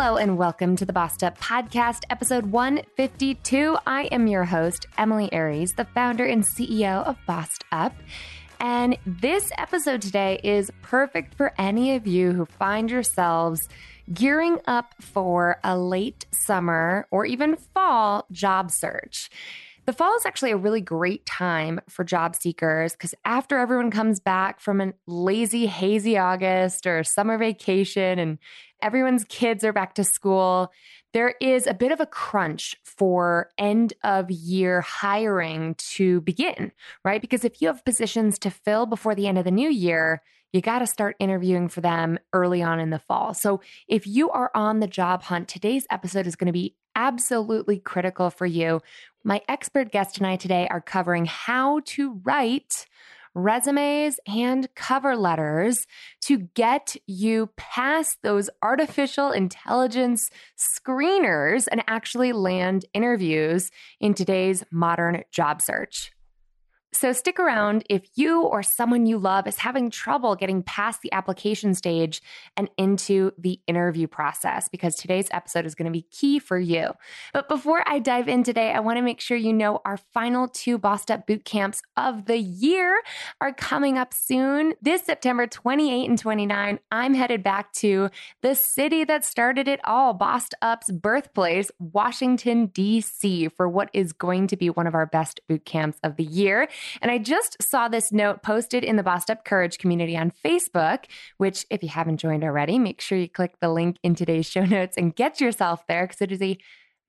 Hello and welcome to the Bossed Up Podcast, episode 152. I am your host, Emilie Aries, the founder and CEO of Bossed Up. And this episode today is perfect for any of you who find yourselves gearing up for a late summer or even fall job search. The fall is actually a really great time for job seekers because after everyone comes back from a lazy, hazy August or summer vacation and everyone's kids are back to school. There is a bit of a crunch for end of year hiring to begin, right? Because if you have positions to fill before the end of the new year, you got to start interviewing for them early on in the fall. So, if you are on the job hunt, today's episode is going to be absolutely critical for you. My expert guest and I today are covering how to write resumes and cover letters to get you past those artificial intelligence screeners and actually land interviews in today's modern job search. So stick around if you or someone you love is having trouble getting past the application stage and into the interview process, because today's episode is going to be key for you. But before I dive in today, I want to make sure you know our final two Bossed Up boot camps of the year are coming up soon. This September 28 and 29, I'm headed back to the city that started it all, Bossed Up's birthplace, Washington, D.C., for what is going to be one of our best boot camps of the year. And I just saw this note posted in the Bossed Up Courage community on Facebook, which, if you haven't joined already, make sure you click the link in today's show notes and get yourself there because it is a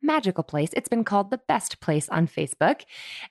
magical place. It's been called the best place on Facebook.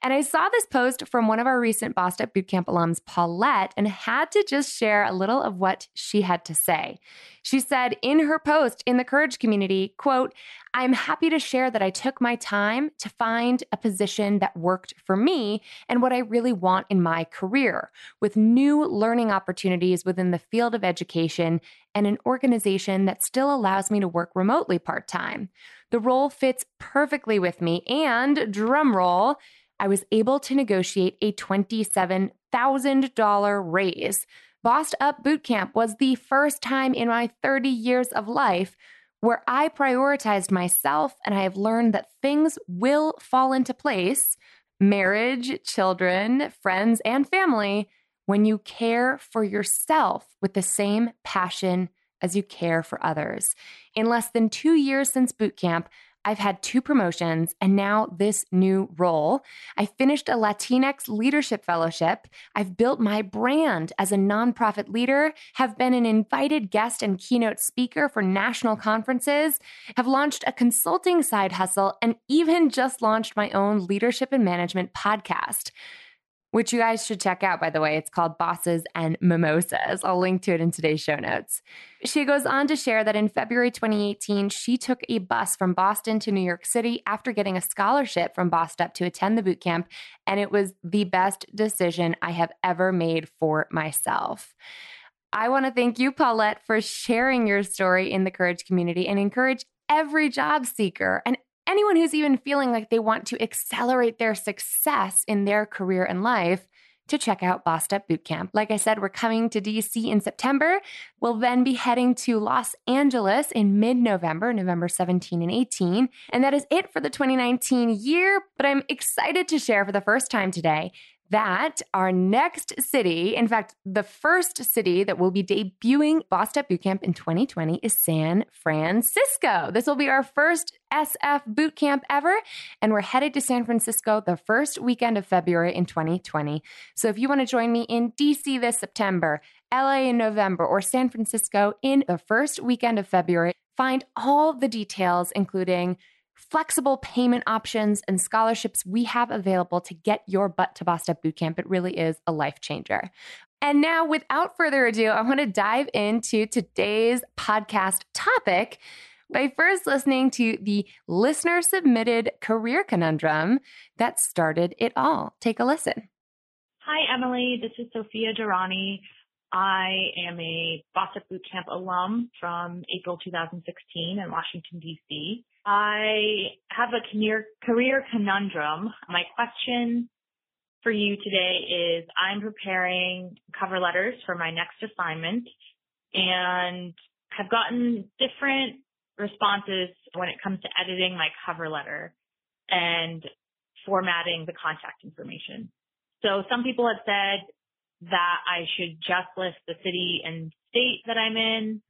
And I saw this post from one of our recent Up Bootcamp alums, Paulette, and had to just share a little of what she had to say. She said in her post in the Courage community, quote, I'm happy to share that I took my time to find a position that worked for me and what I really want in my career, with new learning opportunities within the field of education and an organization that still allows me to work remotely part time. The role fits perfectly with me, and drumroll, I was able to negotiate a $27,000 raise. Bossed Up Bootcamp was the first time in my 30 years of life where I prioritized myself and I have learned that things will fall into place marriage, children, friends, and family when you care for yourself with the same passion as you care for others. In less than two years since boot camp, I've had two promotions and now this new role. I finished a Latinx leadership fellowship. I've built my brand as a nonprofit leader, have been an invited guest and keynote speaker for national conferences, have launched a consulting side hustle, and even just launched my own leadership and management podcast which you guys should check out, by the way. It's called Bosses and Mimosas. I'll link to it in today's show notes. She goes on to share that in February 2018, she took a bus from Boston to New York City after getting a scholarship from Bossed Up to attend the boot camp, and it was the best decision I have ever made for myself. I want to thank you, Paulette, for sharing your story in the Courage community and encourage every job seeker and anyone who's even feeling like they want to accelerate their success in their career and life to check out Bossed Up Bootcamp. Like I said, we're coming to DC in September. We'll then be heading to Los Angeles in mid November, November 17 and 18. And that is it for the 2019 year. But I'm excited to share for the first time today that our next city, in fact, the first city that will be debuting Up Bootcamp in 2020 is San Francisco. This will be our first SF bootcamp ever, and we're headed to San Francisco the first weekend of February in 2020. So if you want to join me in DC this September, LA in November, or San Francisco in the first weekend of February, find all the details, including flexible payment options and scholarships we have available to get your butt to Up Bootcamp. It really is a life changer. And now, without further ado, I want to dive into today's podcast topic by first listening to the listener submitted career conundrum that started it all. Take a listen. Hi, Emilie. This is Sophia Durrani. I am a Up Bootcamp alum from April 2016 in Washington, D.C. I have a career, career conundrum. My question for you today is I'm preparing cover letters for my next assignment and have gotten different responses when it comes to editing my cover letter and formatting the contact information. So some people have said that I should just list the city and state that I'm in.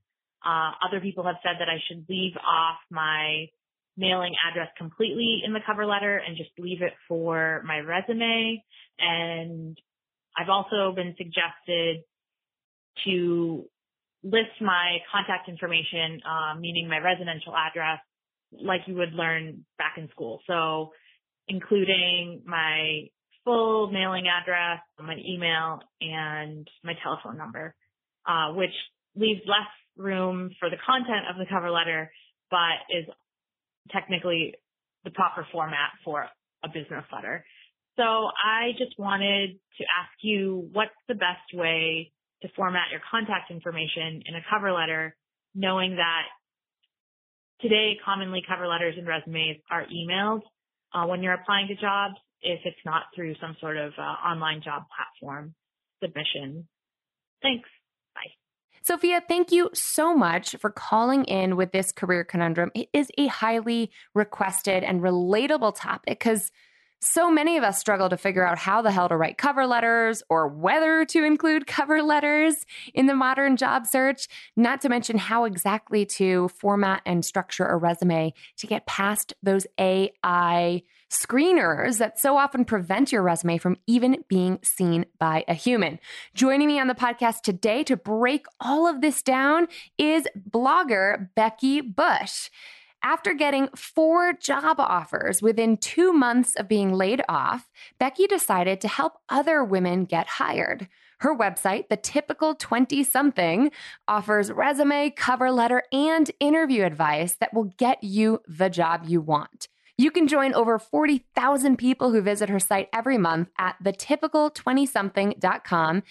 Uh, other people have said that I should leave off my mailing address completely in the cover letter and just leave it for my resume. And I've also been suggested to list my contact information, um, meaning my residential address, like you would learn back in school. So including my full mailing address, my email, and my telephone number, uh, which leaves less room for the content of the cover letter, but is technically the proper format for a business letter. So I just wanted to ask you what's the best way to format your contact information in a cover letter, knowing that today commonly cover letters and resumes are emailed uh, when you're applying to jobs if it's not through some sort of uh, online job platform submission. Thanks. Sophia, thank you so much for calling in with this career conundrum. It is a highly requested and relatable topic because so many of us struggle to figure out how the hell to write cover letters or whether to include cover letters in the modern job search, not to mention how exactly to format and structure a resume to get past those AI screeners that so often prevent your resume from even being seen by a human. Joining me on the podcast today to break all of this down is blogger Becky Bush. After getting four job offers within two months of being laid off, Becky decided to help other women get hired. Her website, The Typical 20 Something, offers resume, cover letter, and interview advice that will get you the job you want. You can join over 40,000 people who visit her site every month at thetypical20something.com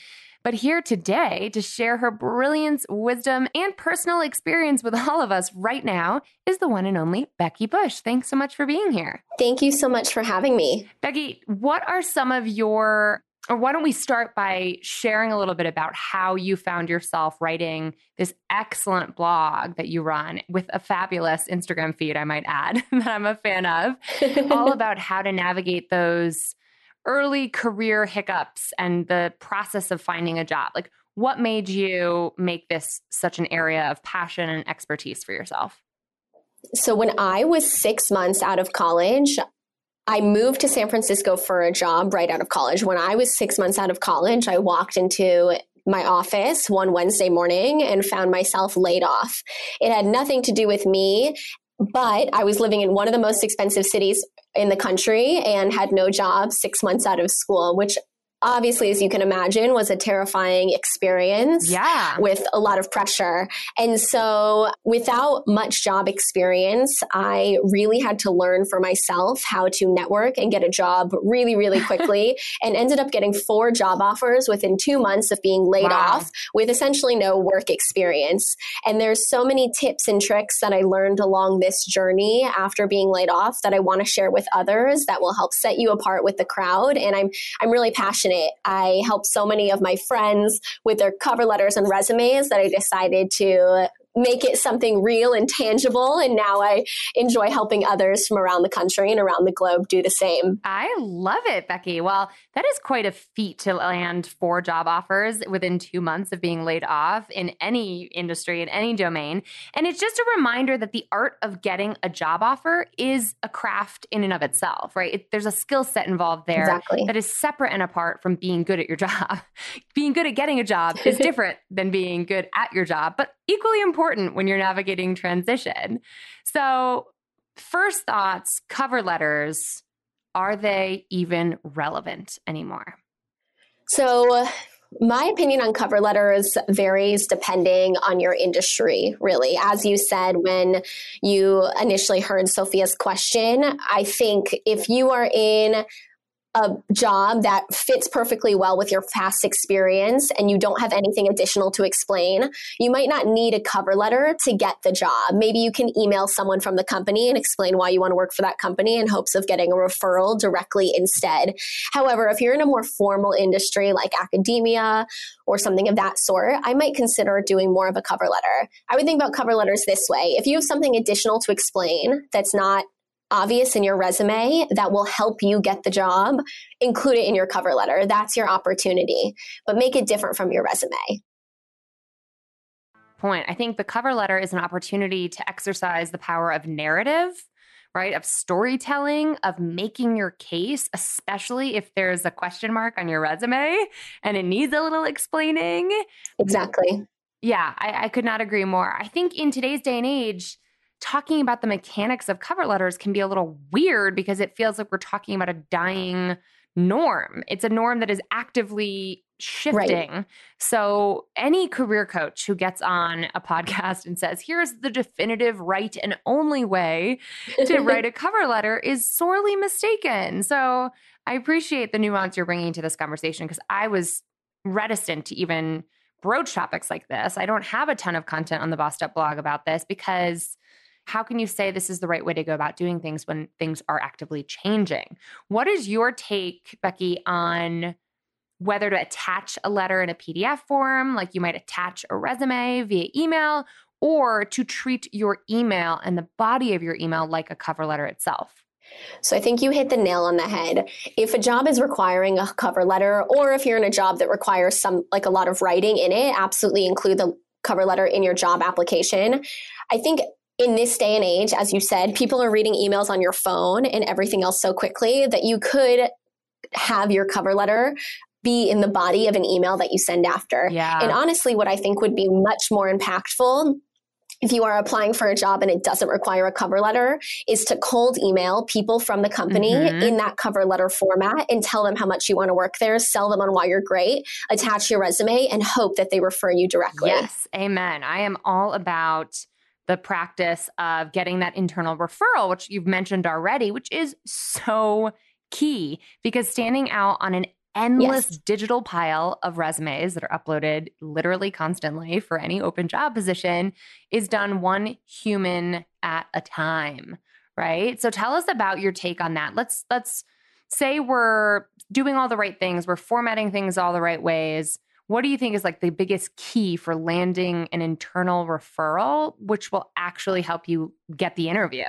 but here today to share her brilliance, wisdom, and personal experience with all of us right now is the one and only Becky Bush. Thanks so much for being here. Thank you so much for having me. Becky, what are some of your or why don't we start by sharing a little bit about how you found yourself writing this excellent blog that you run with a fabulous Instagram feed, I might add, that I'm a fan of, all about how to navigate those early career hiccups and the process of finding a job? Like, what made you make this such an area of passion and expertise for yourself? So, when I was six months out of college, I moved to San Francisco for a job right out of college. When I was six months out of college, I walked into my office one Wednesday morning and found myself laid off. It had nothing to do with me, but I was living in one of the most expensive cities in the country and had no job six months out of school, which obviously, as you can imagine, was a terrifying experience. Yeah. With a lot of pressure. And so, without much job experience, I really had to learn for myself how to network and get a job really, really quickly. and ended up getting four job offers within two months of being laid wow. off with essentially no work experience. And there's so many tips and tricks that I learned along this journey after being laid off that I want to share with others that will help set you apart with the crowd. And I'm I'm really passionate I helped so many of my friends with their cover letters and resumes that I decided to make it something real and tangible. And now I enjoy helping others from around the country and around the globe do the same. I love it, Becky. Well, that is quite a feat to land four job offers within two months of being laid off in any industry, in any domain. And it's just a reminder that the art of getting a job offer is a craft in and of itself, right? It, there's a skill set involved there exactly. that is separate and apart from being good at your job. being good at getting a job is different than being good at your job, but equally important when you're navigating transition. So, first thoughts cover letters are they even relevant anymore? So, my opinion on cover letters varies depending on your industry, really. As you said, when you initially heard Sophia's question, I think if you are in a job that fits perfectly well with your past experience and you don't have anything additional to explain, you might not need a cover letter to get the job. Maybe you can email someone from the company and explain why you want to work for that company in hopes of getting a referral directly instead. However, if you're in a more formal industry like academia or something of that sort, I might consider doing more of a cover letter. I would think about cover letters this way. If you have something additional to explain that's not obvious in your resume that will help you get the job, include it in your cover letter. That's your opportunity, but make it different from your resume. Point. I think the cover letter is an opportunity to exercise the power of narrative, right? Of storytelling, of making your case, especially if there's a question mark on your resume and it needs a little explaining. Exactly. Yeah, I, I could not agree more. I think in today's day and age, talking about the mechanics of cover letters can be a little weird because it feels like we're talking about a dying norm. It's a norm that is actively shifting. Right. So, any career coach who gets on a podcast and says, here's the definitive right and only way to write a cover letter is sorely mistaken. So, I appreciate the nuance you're bringing to this conversation because I was reticent to even broach topics like this. I don't have a ton of content on the Bossed Up blog about this because how can you say this is the right way to go about doing things when things are actively changing? What is your take, Becky, on whether to attach a letter in a PDF form, like you might attach a resume via email, or to treat your email and the body of your email like a cover letter itself? So I think you hit the nail on the head. If a job is requiring a cover letter, or if you're in a job that requires some, like a lot of writing in it, absolutely include the cover letter in your job application. I think in this day and age, as you said, people are reading emails on your phone and everything else so quickly that you could have your cover letter be in the body of an email that you send after. Yeah. And honestly, what I think would be much more impactful if you are applying for a job and it doesn't require a cover letter is to cold email people from the company mm-hmm. in that cover letter format and tell them how much you want to work there, sell them on why you're great, attach your resume and hope that they refer you directly. Yes, amen. I am all about the practice of getting that internal referral, which you've mentioned already, which is so key because standing out on an endless yes. digital pile of resumes that are uploaded literally constantly for any open job position is done one human at a time, right? So tell us about your take on that. Let's let's say we're doing all the right things, we're formatting things all the right ways what do you think is like the biggest key for landing an internal referral, which will actually help you get the interview?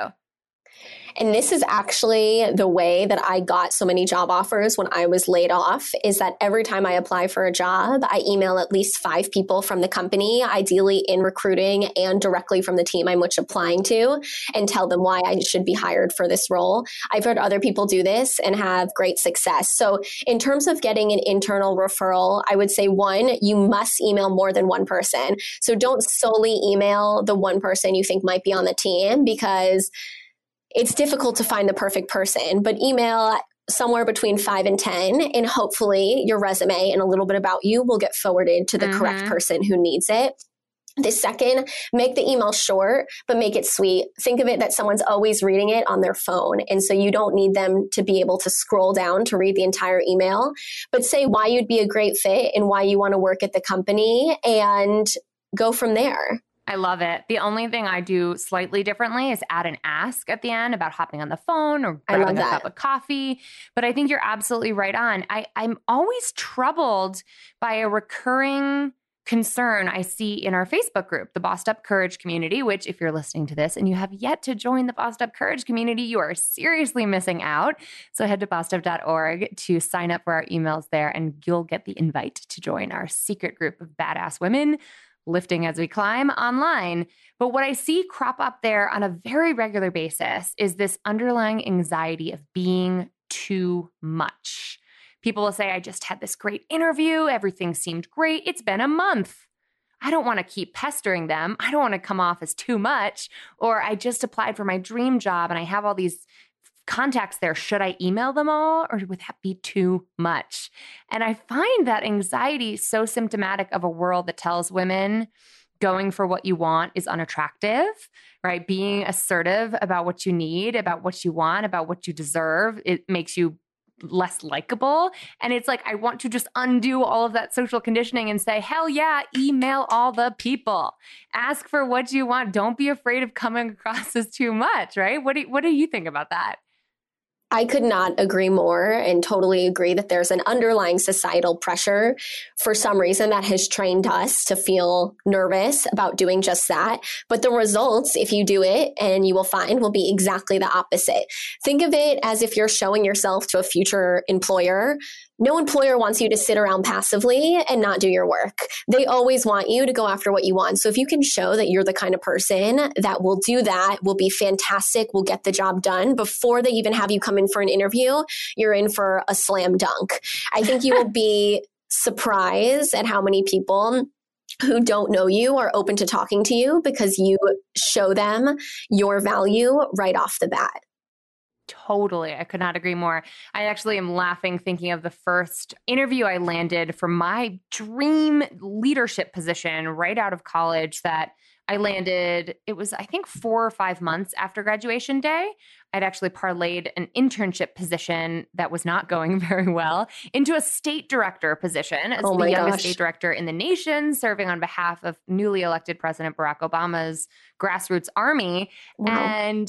And this is actually the way that I got so many job offers when I was laid off is that every time I apply for a job, I email at least five people from the company, ideally in recruiting and directly from the team I'm which applying to, and tell them why I should be hired for this role. I've heard other people do this and have great success. So in terms of getting an internal referral, I would say one, you must email more than one person. So don't solely email the one person you think might be on the team because it's difficult to find the perfect person, but email somewhere between five and 10, and hopefully your resume and a little bit about you will get forwarded to the mm-hmm. correct person who needs it. The second, make the email short, but make it sweet. Think of it that someone's always reading it on their phone. And so you don't need them to be able to scroll down to read the entire email, but say why you'd be a great fit and why you want to work at the company and go from there. I love it. The only thing I do slightly differently is add an ask at the end about hopping on the phone or grabbing a cup of coffee. But I think you're absolutely right on. I, I'm always troubled by a recurring concern I see in our Facebook group, the Bossed Up Courage community, which, if you're listening to this and you have yet to join the Bossed Up Courage community, you are seriously missing out. So head to bossedup.org to sign up for our emails there, and you'll get the invite to join our secret group of badass women lifting as we climb online. But what I see crop up there on a very regular basis is this underlying anxiety of being too much. People will say, I just had this great interview. Everything seemed great. It's been a month. I don't want to keep pestering them. I don't want to come off as too much. Or I just applied for my dream job and I have all these contacts there. Should I email them all or would that be too much? And I find that anxiety so symptomatic of a world that tells women going for what you want is unattractive, right? Being assertive about what you need, about what you want, about what you deserve, it makes you less likable. And it's like, I want to just undo all of that social conditioning and say, hell yeah, email all the people. Ask for what you want. Don't be afraid of coming across as too much, right? What do, what do you think about that? I could not agree more and totally agree that there's an underlying societal pressure for some reason that has trained us to feel nervous about doing just that. But the results, if you do it and you will find, will be exactly the opposite. Think of it as if you're showing yourself to a future employer no employer wants you to sit around passively and not do your work. They always want you to go after what you want. So if you can show that you're the kind of person that will do that, will be fantastic, will get the job done before they even have you come in for an interview, you're in for a slam dunk. I think you will be surprised at how many people who don't know you are open to talking to you because you show them your value right off the bat. Totally. I could not agree more. I actually am laughing thinking of the first interview I landed for my dream leadership position right out of college that I landed, it was, I think, four or five months after graduation day. I'd actually parlayed an internship position that was not going very well into a state director position as oh the youngest gosh. state director in the nation, serving on behalf of newly elected President Barack Obama's grassroots army. Wow. And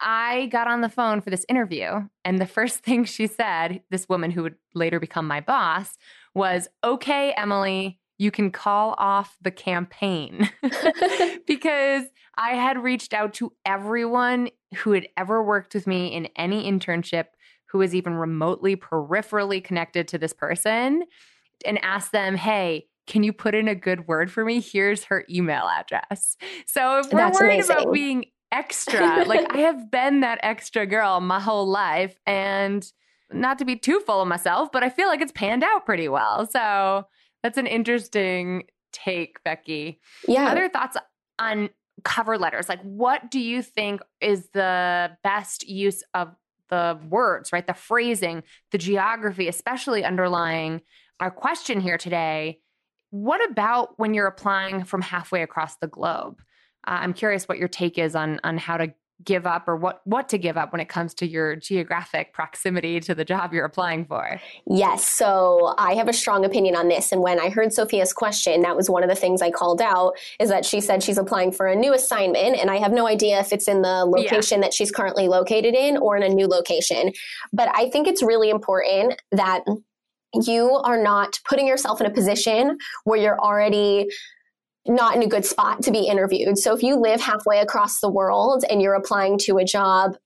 I got on the phone for this interview, and the first thing she said, this woman who would later become my boss, was, Okay, Emilie, you can call off the campaign. because I had reached out to everyone who had ever worked with me in any internship who was even remotely peripherally connected to this person and asked them, Hey, can you put in a good word for me? Here's her email address. So if we're That's worried amazing. about being extra. like I have been that extra girl my whole life and not to be too full of myself, but I feel like it's panned out pretty well. So that's an interesting take, Becky. Yeah. Other thoughts on cover letters? Like what do you think is the best use of the words, right? The phrasing, the geography, especially underlying our question here today. What about when you're applying from halfway across the globe? Uh, I'm curious what your take is on on how to give up or what what to give up when it comes to your geographic proximity to the job you're applying for. Yes, so I have a strong opinion on this and when I heard Sophia's question that was one of the things I called out is that she said she's applying for a new assignment and I have no idea if it's in the location yeah. that she's currently located in or in a new location. But I think it's really important that you are not putting yourself in a position where you're already not in a good spot to be interviewed. So if you live halfway across the world and you're applying to a job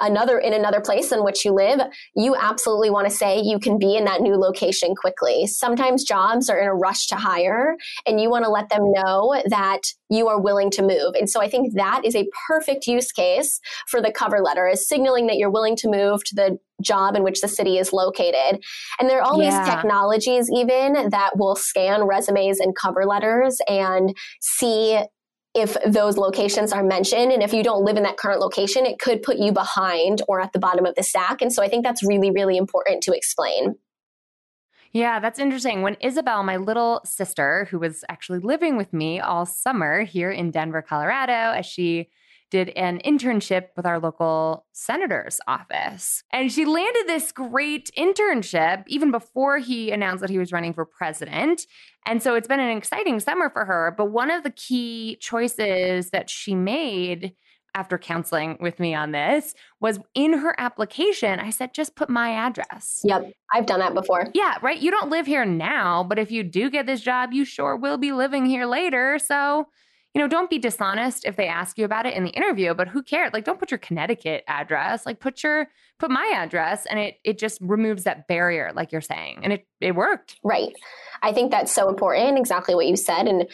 another in another place in which you live, you absolutely want to say you can be in that new location quickly. Sometimes jobs are in a rush to hire and you want to let them know that you are willing to move. And so I think that is a perfect use case for the cover letter is signaling that you're willing to move to the job in which the city is located. And there are all yeah. these technologies even that will scan resumes and cover letters and see if those locations are mentioned. And if you don't live in that current location, it could put you behind or at the bottom of the stack. And so I think that's really, really important to explain. Yeah, that's interesting. When Isabel, my little sister, who was actually living with me all summer here in Denver, Colorado, as she did an internship with our local senator's office. And she landed this great internship even before he announced that he was running for president. And so it's been an exciting summer for her. But one of the key choices that she made after counseling with me on this was in her application, I said, just put my address. Yep. I've done that before. Yeah, right. You don't live here now, but if you do get this job, you sure will be living here later. So, you know, don't be dishonest if they ask you about it in the interview, but who cares? Like don't put your Connecticut address, like put your put my address and it it just removes that barrier like you're saying. And it it worked. Right. I think that's so important, exactly what you said and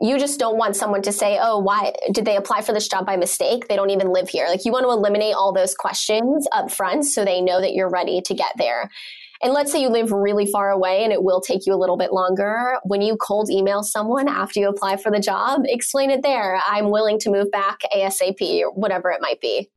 you just don't want someone to say, oh, why did they apply for this job by mistake? They don't even live here. Like you want to eliminate all those questions up front so they know that you're ready to get there. And let's say you live really far away and it will take you a little bit longer. When you cold email someone after you apply for the job, explain it there. I'm willing to move back ASAP or whatever it might be.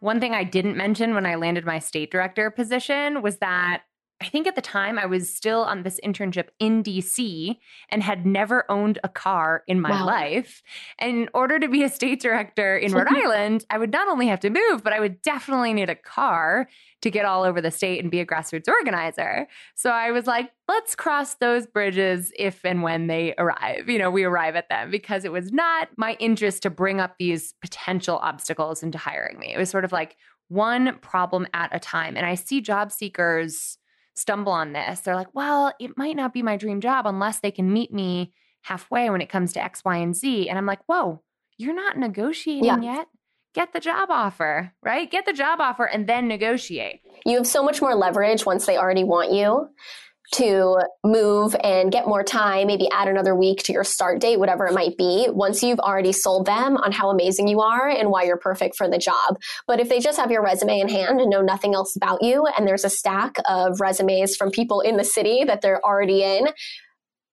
One thing I didn't mention when I landed my state director position was that I think at the time I was still on this internship in DC and had never owned a car in my wow. life. And in order to be a state director in Rhode Island, I would not only have to move, but I would definitely need a car to get all over the state and be a grassroots organizer. So I was like, let's cross those bridges if and when they arrive. You know, we arrive at them because it was not my interest to bring up these potential obstacles into hiring me. It was sort of like one problem at a time. And I see job seekers stumble on this. They're like, well, it might not be my dream job unless they can meet me halfway when it comes to X, Y, and Z. And I'm like, whoa, you're not negotiating yeah. yet. Get the job offer, right? Get the job offer and then negotiate. You have so much more leverage once they already want you to move and get more time, maybe add another week to your start date, whatever it might be, once you've already sold them on how amazing you are and why you're perfect for the job. But if they just have your resume in hand and know nothing else about you, and there's a stack of resumes from people in the city that they're already in,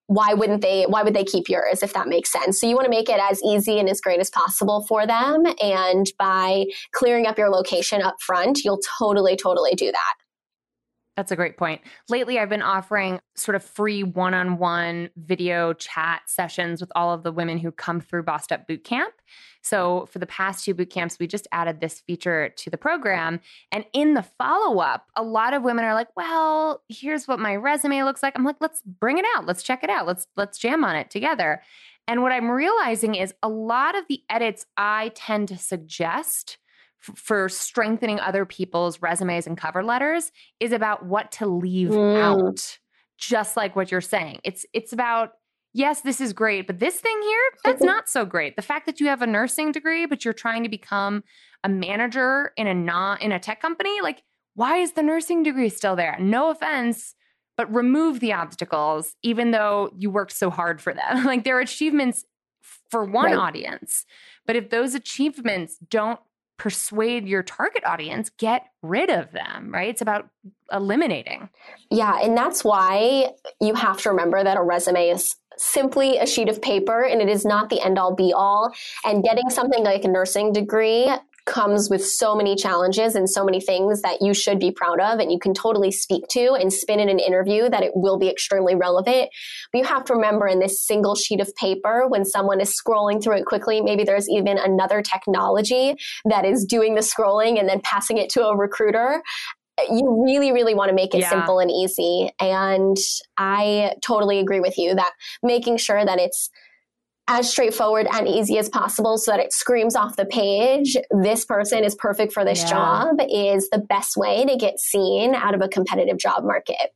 why wouldn't they why would they keep yours if that makes sense so you want to make it as easy and as great as possible for them and by clearing up your location up front you'll totally totally do that that's a great point. Lately, I've been offering sort of free one on one video chat sessions with all of the women who come through Bossed Up Boot Camp. So, for the past two boot camps, we just added this feature to the program. And in the follow up, a lot of women are like, well, here's what my resume looks like. I'm like, let's bring it out. Let's check it out. Let's let's jam on it together. And what I'm realizing is a lot of the edits I tend to suggest for strengthening other people's resumes and cover letters is about what to leave mm. out just like what you're saying it's it's about yes this is great but this thing here that's not so great the fact that you have a nursing degree but you're trying to become a manager in a non in a tech company like why is the nursing degree still there no offense but remove the obstacles even though you worked so hard for them like there are achievements for one right. audience but if those achievements don't persuade your target audience, get rid of them, right? It's about eliminating. Yeah. And that's why you have to remember that a resume is simply a sheet of paper and it is not the end all be all. And getting something like a nursing degree comes with so many challenges and so many things that you should be proud of and you can totally speak to and spin in an interview that it will be extremely relevant. But you have to remember in this single sheet of paper, when someone is scrolling through it quickly, maybe there's even another technology that is doing the scrolling and then passing it to a recruiter you really, really want to make it yeah. simple and easy. And I totally agree with you that making sure that it's as straightforward and easy as possible so that it screams off the page this person is perfect for this yeah. job is the best way to get seen out of a competitive job market.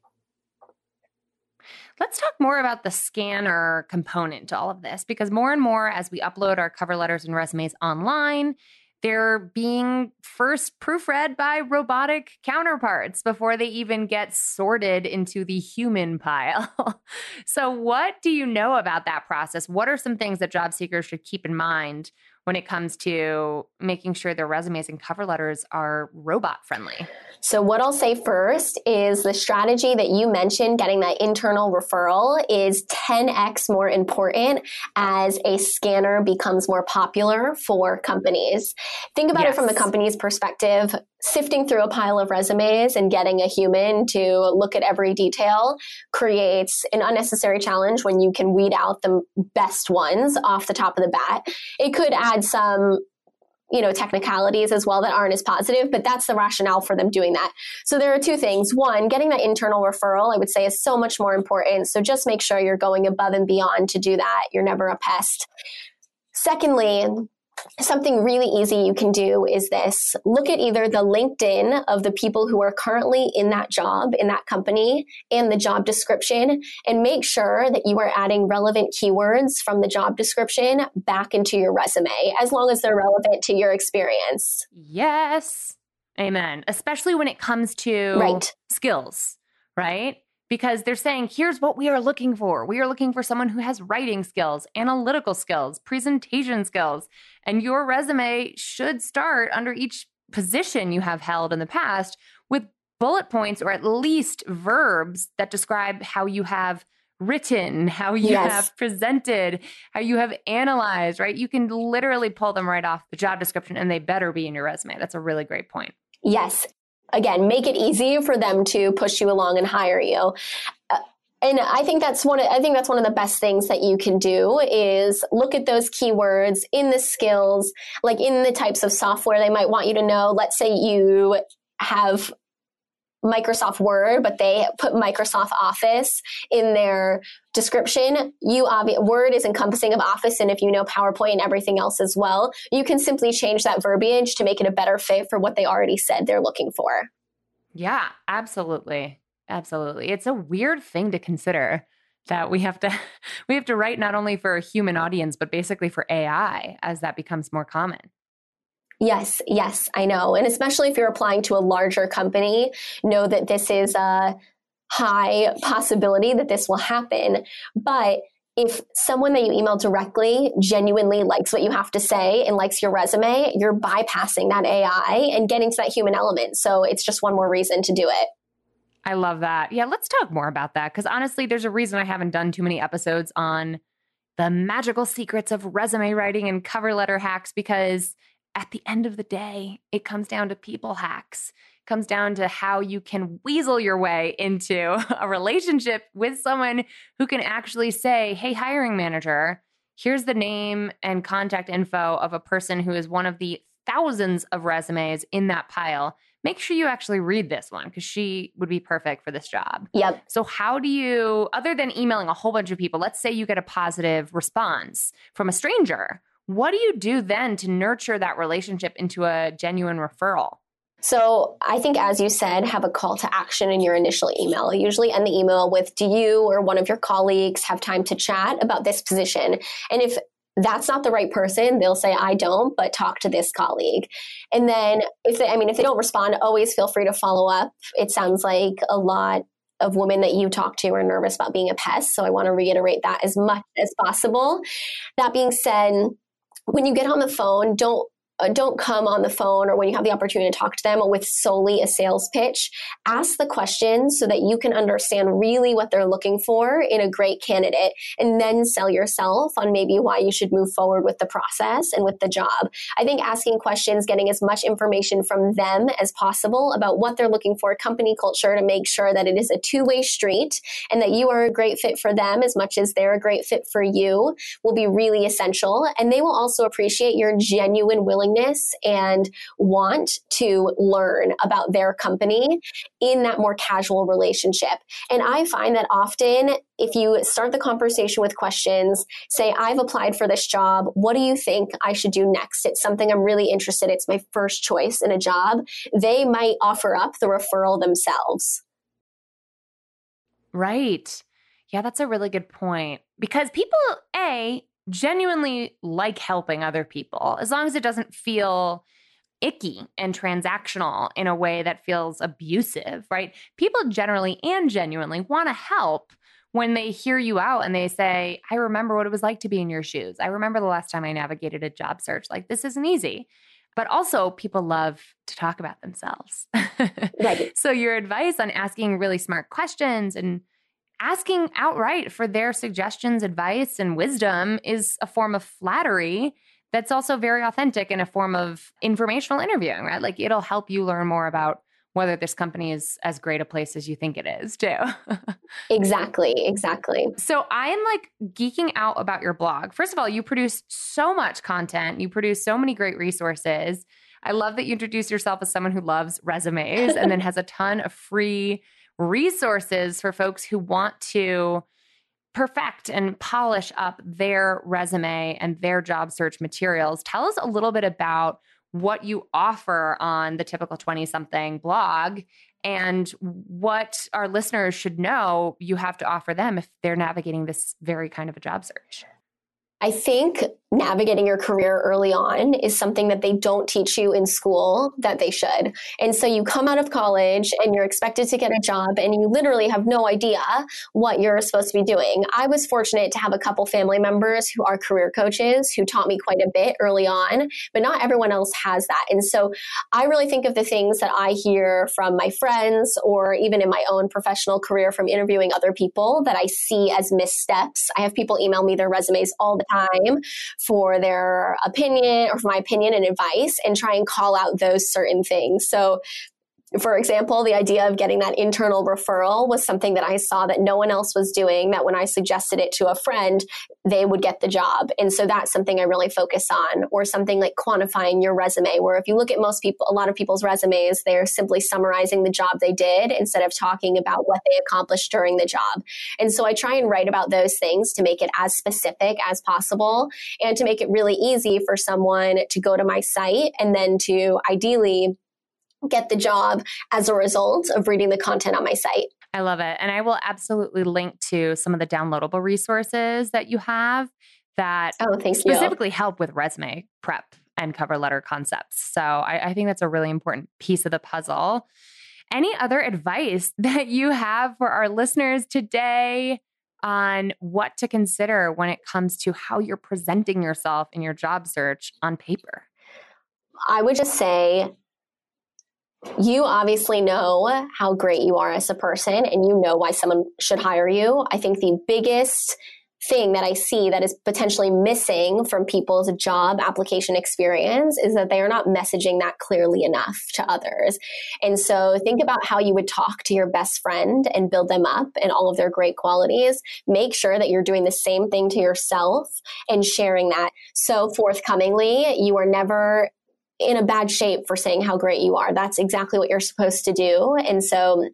Let's talk more about the scanner component to all of this because more and more as we upload our cover letters and resumes online, they're being first proofread by robotic counterparts before they even get sorted into the human pile. so, what do you know about that process? What are some things that job seekers should keep in mind when it comes to making sure their resumes and cover letters are robot friendly? So, what I'll say first is the strategy that you mentioned, getting that internal referral, is 10x more important as a scanner becomes more popular for companies. Think about yes. it from the company's perspective. Sifting through a pile of resumes and getting a human to look at every detail creates an unnecessary challenge when you can weed out the best ones off the top of the bat. It could add some you know technicalities as well that aren't as positive but that's the rationale for them doing that. So there are two things. One getting that internal referral i would say is so much more important. So just make sure you're going above and beyond to do that. You're never a pest. Secondly, something really easy you can do is this look at either the LinkedIn of the people who are currently in that job, in that company, and the job description, and make sure that you are adding relevant keywords from the job description back into your resume, as long as they're relevant to your experience. Yes. Amen. Especially when it comes to right. skills, right? Because they're saying, here's what we are looking for. We are looking for someone who has writing skills, analytical skills, presentation skills. And your resume should start under each position you have held in the past with bullet points or at least verbs that describe how you have written, how you yes. have presented, how you have analyzed, right? You can literally pull them right off the job description and they better be in your resume. That's a really great point. Yes again, make it easy for them to push you along and hire you. Uh, and I think that's one. Of, I think that's one of the best things that you can do is look at those keywords in the skills, like in the types of software they might want you to know. Let's say you have Microsoft Word, but they put Microsoft Office in their description. You obvi- Word is encompassing of Office, and if you know PowerPoint and everything else as well, you can simply change that verbiage to make it a better fit for what they already said they're looking for. Yeah, absolutely, absolutely. It's a weird thing to consider that we have to we have to write not only for a human audience but basically for AI as that becomes more common. Yes, yes, I know. And especially if you're applying to a larger company, know that this is a high possibility that this will happen. But if someone that you email directly genuinely likes what you have to say and likes your resume, you're bypassing that AI and getting to that human element. So it's just one more reason to do it. I love that. Yeah, let's talk more about that because honestly, there's a reason I haven't done too many episodes on the magical secrets of resume writing and cover letter hacks because at the end of the day, it comes down to people hacks. It comes down to how you can weasel your way into a relationship with someone who can actually say, Hey, hiring manager, here's the name and contact info of a person who is one of the thousands of resumes in that pile. Make sure you actually read this one because she would be perfect for this job. Yep. So, how do you, other than emailing a whole bunch of people, let's say you get a positive response from a stranger what do you do then to nurture that relationship into a genuine referral? So I think, as you said, have a call to action in your initial email. Usually end the email with, do you or one of your colleagues have time to chat about this position? And if that's not the right person, they'll say, I don't, but talk to this colleague. And then if they, I mean, if they don't respond, always feel free to follow up. It sounds like a lot of women that you talk to are nervous about being a pest. So I want to reiterate that as much as possible. That being said, when you get on the phone, don't uh, don't come on the phone or when you have the opportunity to talk to them with solely a sales pitch. Ask the questions so that you can understand really what they're looking for in a great candidate and then sell yourself on maybe why you should move forward with the process and with the job. I think asking questions, getting as much information from them as possible about what they're looking for, company culture to make sure that it is a two way street and that you are a great fit for them as much as they're a great fit for you will be really essential. And they will also appreciate your genuine willingness willingness and want to learn about their company in that more casual relationship. And I find that often if you start the conversation with questions, say, I've applied for this job. What do you think I should do next? It's something I'm really interested in. It's my first choice in a job. They might offer up the referral themselves. Right. Yeah, that's a really good point. Because people, A, genuinely like helping other people as long as it doesn't feel icky and transactional in a way that feels abusive, right? People generally and genuinely want to help when they hear you out and they say, I remember what it was like to be in your shoes. I remember the last time I navigated a job search. Like, this isn't easy. But also, people love to talk about themselves. right. So, your advice on asking really smart questions and asking outright for their suggestions, advice, and wisdom is a form of flattery that's also very authentic in a form of informational interviewing, right? Like it'll help you learn more about whether this company is as great a place as you think it is, too. exactly, exactly. So I am like geeking out about your blog. First of all, you produce so much content, you produce so many great resources. I love that you introduce yourself as someone who loves resumes and then has a ton of free resources for folks who want to perfect and polish up their resume and their job search materials. Tell us a little bit about what you offer on the typical 20 something blog and what our listeners should know you have to offer them if they're navigating this very kind of a job search. I think navigating your career early on is something that they don't teach you in school that they should. And so you come out of college and you're expected to get a job and you literally have no idea what you're supposed to be doing. I was fortunate to have a couple family members who are career coaches who taught me quite a bit early on, but not everyone else has that. And so I really think of the things that I hear from my friends or even in my own professional career from interviewing other people that I see as missteps. I have people email me their resumes all the time for their opinion or for my opinion and advice and try and call out those certain things. So for example, the idea of getting that internal referral was something that I saw that no one else was doing, that when I suggested it to a friend, they would get the job. And so that's something I really focus on, or something like quantifying your resume, where if you look at most people, a lot of people's resumes, they're simply summarizing the job they did instead of talking about what they accomplished during the job. And so I try and write about those things to make it as specific as possible and to make it really easy for someone to go to my site and then to ideally get the job as a result of reading the content on my site. I love it. And I will absolutely link to some of the downloadable resources that you have that oh, thank specifically you. help with resume prep and cover letter concepts. So I, I think that's a really important piece of the puzzle. Any other advice that you have for our listeners today on what to consider when it comes to how you're presenting yourself in your job search on paper? I would just say you obviously know how great you are as a person and you know why someone should hire you. I think the biggest thing that I see that is potentially missing from people's job application experience is that they are not messaging that clearly enough to others. And so think about how you would talk to your best friend and build them up and all of their great qualities. Make sure that you're doing the same thing to yourself and sharing that. So forthcomingly, you are never in a bad shape for saying how great you are. That's exactly what you're supposed to do. And so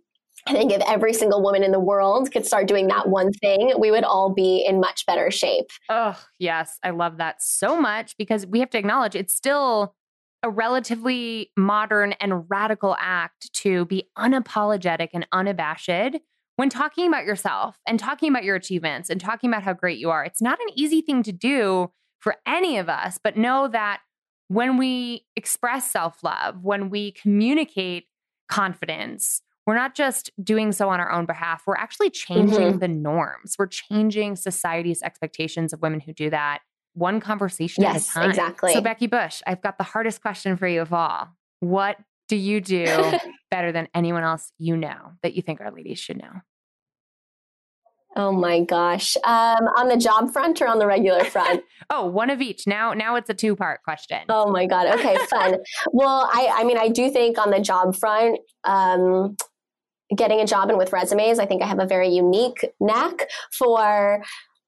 I think if every single woman in the world could start doing that one thing, we would all be in much better shape. Oh, yes. I love that so much because we have to acknowledge it's still a relatively modern and radical act to be unapologetic and unabashed when talking about yourself and talking about your achievements and talking about how great you are. It's not an easy thing to do for any of us, but know that when we express self love, when we communicate confidence, we're not just doing so on our own behalf. We're actually changing mm-hmm. the norms. We're changing society's expectations of women who do that one conversation yes, at a time. Exactly. So, Becky Bush, I've got the hardest question for you of all. What do you do better than anyone else you know that you think our ladies should know? Oh my gosh. Um, on the job front or on the regular front? oh, one of each. Now, now it's a two part question. Oh my God. Okay, fun. well, I, I mean, I do think on the job front, um, getting a job and with resumes, I think I have a very unique knack for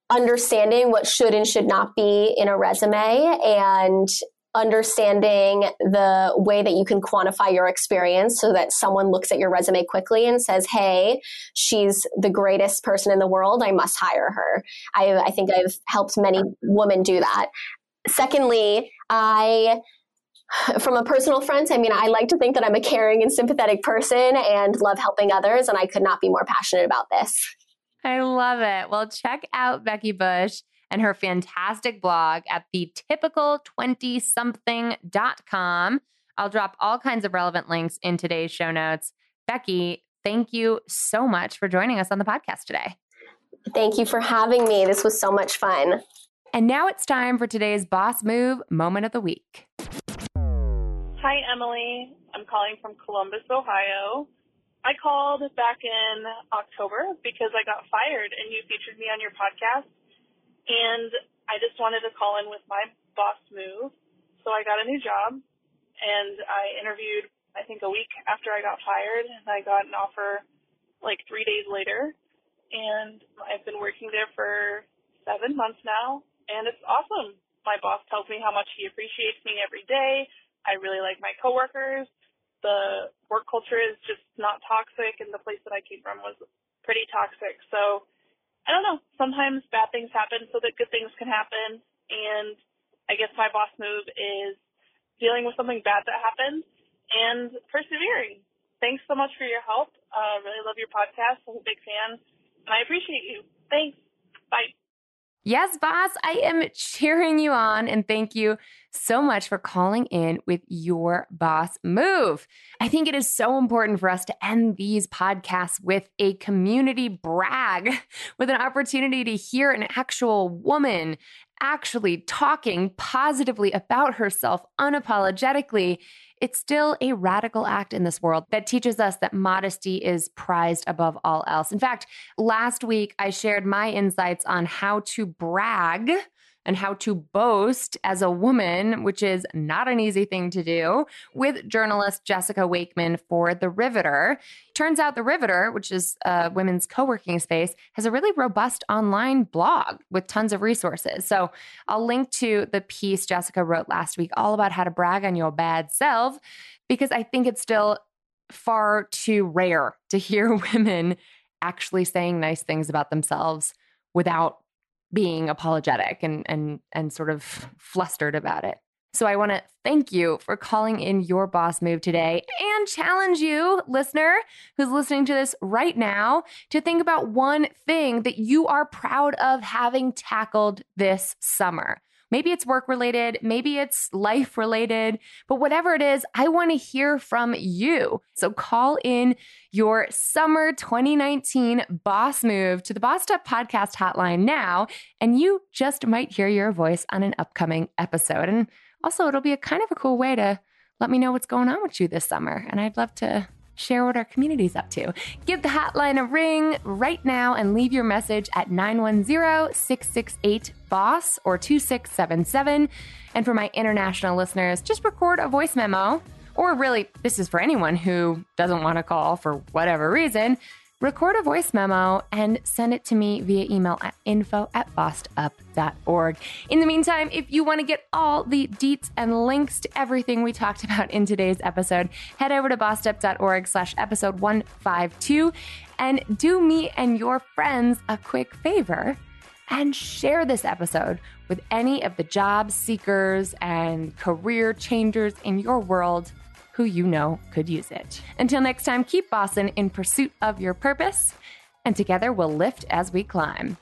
understanding what should and should not be in a resume and understanding the way that you can quantify your experience so that someone looks at your resume quickly and says, Hey, she's the greatest person in the world. I must hire her. I, I think I've helped many women do that. Secondly, I from a personal front, I mean, I like to think that I'm a caring and sympathetic person and love helping others, and I could not be more passionate about this. I love it. Well, check out Becky Bush and her fantastic blog at the typical20something.com. I'll drop all kinds of relevant links in today's show notes. Becky, thank you so much for joining us on the podcast today. Thank you for having me. This was so much fun. And now it's time for today's Boss Move moment of the week. Hi, Emilie. I'm calling from Columbus, Ohio. I called back in October because I got fired and you featured me on your podcast and I just wanted to call in with my boss move. So I got a new job and I interviewed, I think a week after I got fired and I got an offer like three days later. And I've been working there for seven months now and it's awesome. My boss tells me how much he appreciates me every day. I really like my coworkers. The work culture is just not toxic and the place that I came from was pretty toxic. So I don't know, sometimes bad things happen so that good things can happen. And I guess my boss move is dealing with something bad that happened and persevering. Thanks so much for your help. Uh, really love your podcast. I'm a big fan and I appreciate you. Thanks. Bye. Yes, boss, I am cheering you on and thank you so much for calling in with your boss move. I think it is so important for us to end these podcasts with a community brag, with an opportunity to hear an actual woman actually talking positively about herself unapologetically it's still a radical act in this world that teaches us that modesty is prized above all else. In fact, last week I shared my insights on how to brag and how to boast as a woman, which is not an easy thing to do, with journalist Jessica Wakeman for The Riveter. Turns out The Riveter, which is a women's co working space, has a really robust online blog with tons of resources. So I'll link to the piece Jessica wrote last week all about how to brag on your bad self, because I think it's still far too rare to hear women actually saying nice things about themselves without being apologetic and and and sort of flustered about it. So I want to thank you for calling in your boss move today and challenge you, listener, who's listening to this right now, to think about one thing that you are proud of having tackled this summer. Maybe it's work related, maybe it's life related, but whatever it is, I want to hear from you. So call in your summer 2019 boss move to the Bossed Up podcast hotline now, and you just might hear your voice on an upcoming episode. And also, it'll be a kind of a cool way to let me know what's going on with you this summer. And I'd love to share what our community's up to. Give the hotline a ring right now and leave your message at 910 668 BOSS or 2677. And for my international listeners, just record a voice memo. Or really, this is for anyone who doesn't want to call for whatever reason record a voice memo and send it to me via email at info at bossedup.org. In the meantime, if you want to get all the deets and links to everything we talked about in today's episode, head over to bossedup.org slash episode 152 and do me and your friends a quick favor and share this episode with any of the job seekers and career changers in your world who you know could use it. Until next time, keep bossing in pursuit of your purpose, and together we'll lift as we climb.